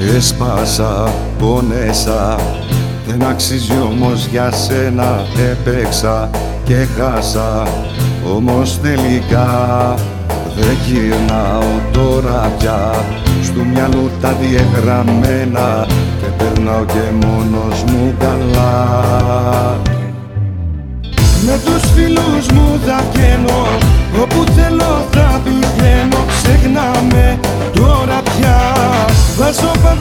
Έσπασα, πόνεσα Δεν αξίζει όμως για σένα Έπαιξα και χάσα. Όμως τελικά δεν γυρνάω τώρα πια. Στου μυαλού τα διεγραμμένα Και περνάω και μόνος μου καλά. Με τους φίλους μου θα βγαίνω Όπου θέλω θα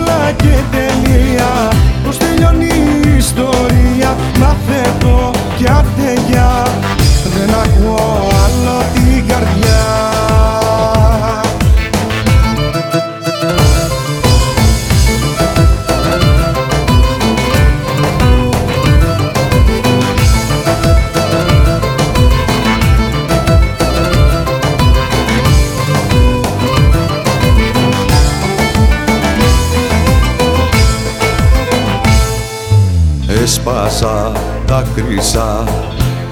Βάζω Έσπασα, τα κρίσα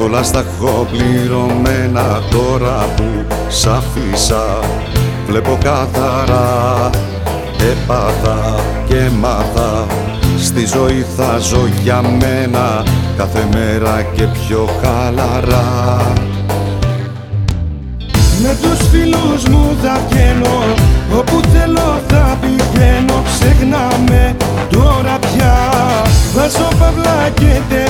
Όλα στα έχω πληρωμένα τώρα που σ' αφήσα Βλέπω καθαρά Έπαθα και μάθα. Στη ζωή θα ζω για μένα Κάθε μέρα και πιο χαλαρά. Με τους φίλους μου θα βγαίνω Όπου love like it.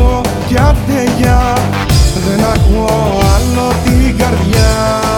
Μαθαίνω κι αρτεγιά Δεν ακούω άλλο την καρδιά